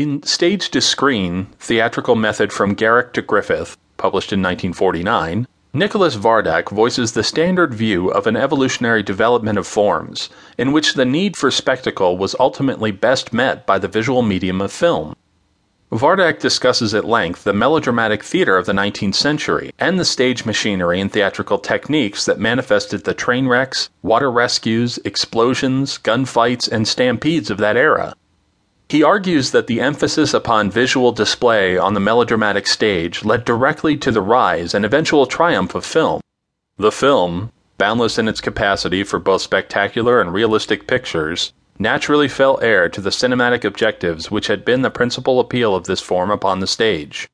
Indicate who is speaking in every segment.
Speaker 1: In Stage to Screen Theatrical Method from Garrick to Griffith, published in 1949, Nicholas Vardac voices the standard view of an evolutionary development of forms, in which the need for spectacle was ultimately best met by the visual medium of film. Vardac discusses at length the melodramatic theater of the 19th century and the stage machinery and theatrical techniques that manifested the train wrecks, water rescues, explosions, gunfights, and stampedes of that era. He argues that the emphasis upon visual display on the melodramatic stage led directly to the rise and eventual triumph of film. The film, boundless in its capacity for both spectacular and realistic pictures, naturally fell heir to the cinematic objectives which had been the principal appeal of this form upon the stage.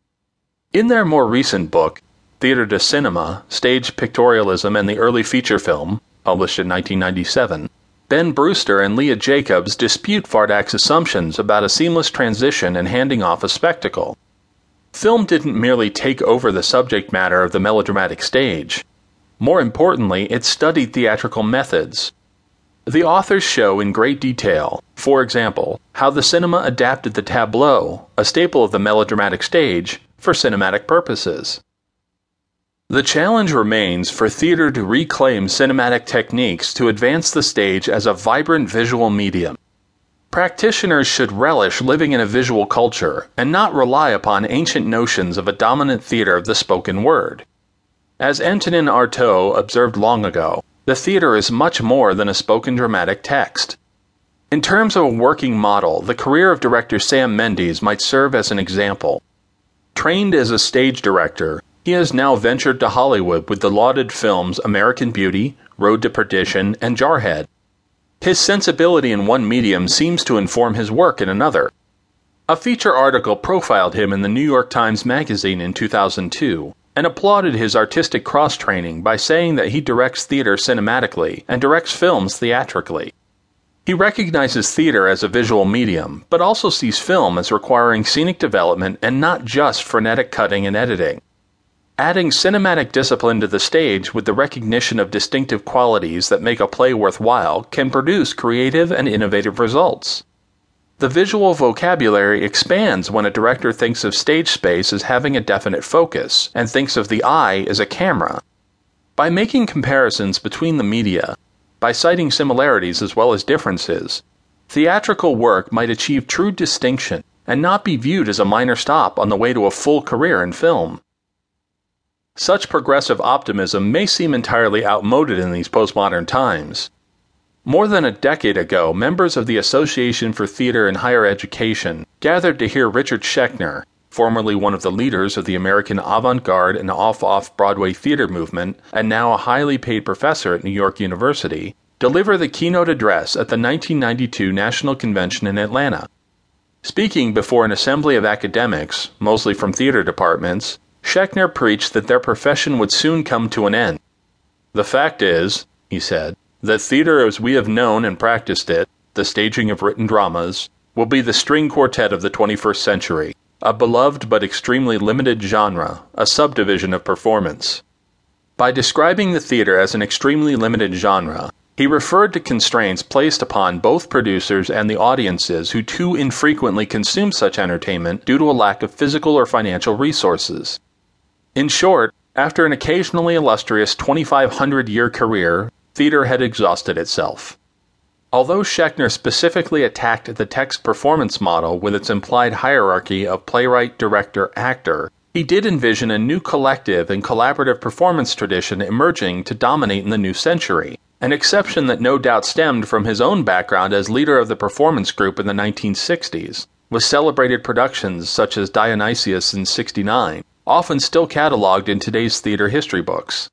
Speaker 1: In their more recent book, Theatre to Cinema Stage Pictorialism and the Early Feature Film, published in 1997, Ben Brewster and Lea Jacobs dispute Vardac's assumptions about a seamless transition and handing off a spectacle. Film didn't merely take over the subject matter of the melodramatic stage. More importantly, it studied theatrical methods. The authors show in great detail, for example, how the cinema adapted the tableau, a staple of the melodramatic stage, for cinematic purposes. The challenge remains for theater to reclaim cinematic techniques to advance the stage as a vibrant visual medium. Practitioners should relish living in a visual culture and not rely upon ancient notions of a dominant theater of the spoken word. As Antonin Artaud observed long ago, the theater is much more than a spoken dramatic text. In terms of a working model, the career of director Sam Mendes might serve as an example. Trained as a stage director, he has now ventured to Hollywood with the lauded films American Beauty, Road to Perdition, and Jarhead. His sensibility in one medium seems to inform his work in another. A feature article profiled him in the New York Times Magazine in 2002 and applauded his artistic cross training by saying that he directs theater cinematically and directs films theatrically. He recognizes theater as a visual medium, but also sees film as requiring scenic development and not just frenetic cutting and editing. Adding cinematic discipline to the stage with the recognition of distinctive qualities that make a play worthwhile can produce creative and innovative results. The visual vocabulary expands when a director thinks of stage space as having a definite focus and thinks of the eye as a camera. By making comparisons between the media, by citing similarities as well as differences, theatrical work might achieve true distinction and not be viewed as a minor stop on the way to a full career in film. Such progressive optimism may seem entirely outmoded in these postmodern times. More than a decade ago, members of the Association for Theater and Higher Education gathered to hear Richard Schechner, formerly one of the leaders of the American avant garde and off off Broadway theater movement, and now a highly paid professor at New York University, deliver the keynote address at the 1992 National Convention in Atlanta. Speaking before an assembly of academics, mostly from theater departments, Schechner preached that their profession would soon come to an end. The fact is, he said, that theater as we have known and practiced it, the staging of written dramas, will be the string quartet of the 21st century, a beloved but extremely limited genre, a subdivision of performance. By describing the theater as an extremely limited genre, he referred to constraints placed upon both producers and the audiences who too infrequently consume such entertainment due to a lack of physical or financial resources. In short, after an occasionally illustrious 2,500 year career, theater had exhausted itself. Although Schechner specifically attacked the text performance model with its implied hierarchy of playwright, director, actor, he did envision a new collective and collaborative performance tradition emerging to dominate in the new century, an exception that no doubt stemmed from his own background as leader of the performance group in the 1960s, with celebrated productions such as Dionysius in 69 often still cataloged in today's theater history books.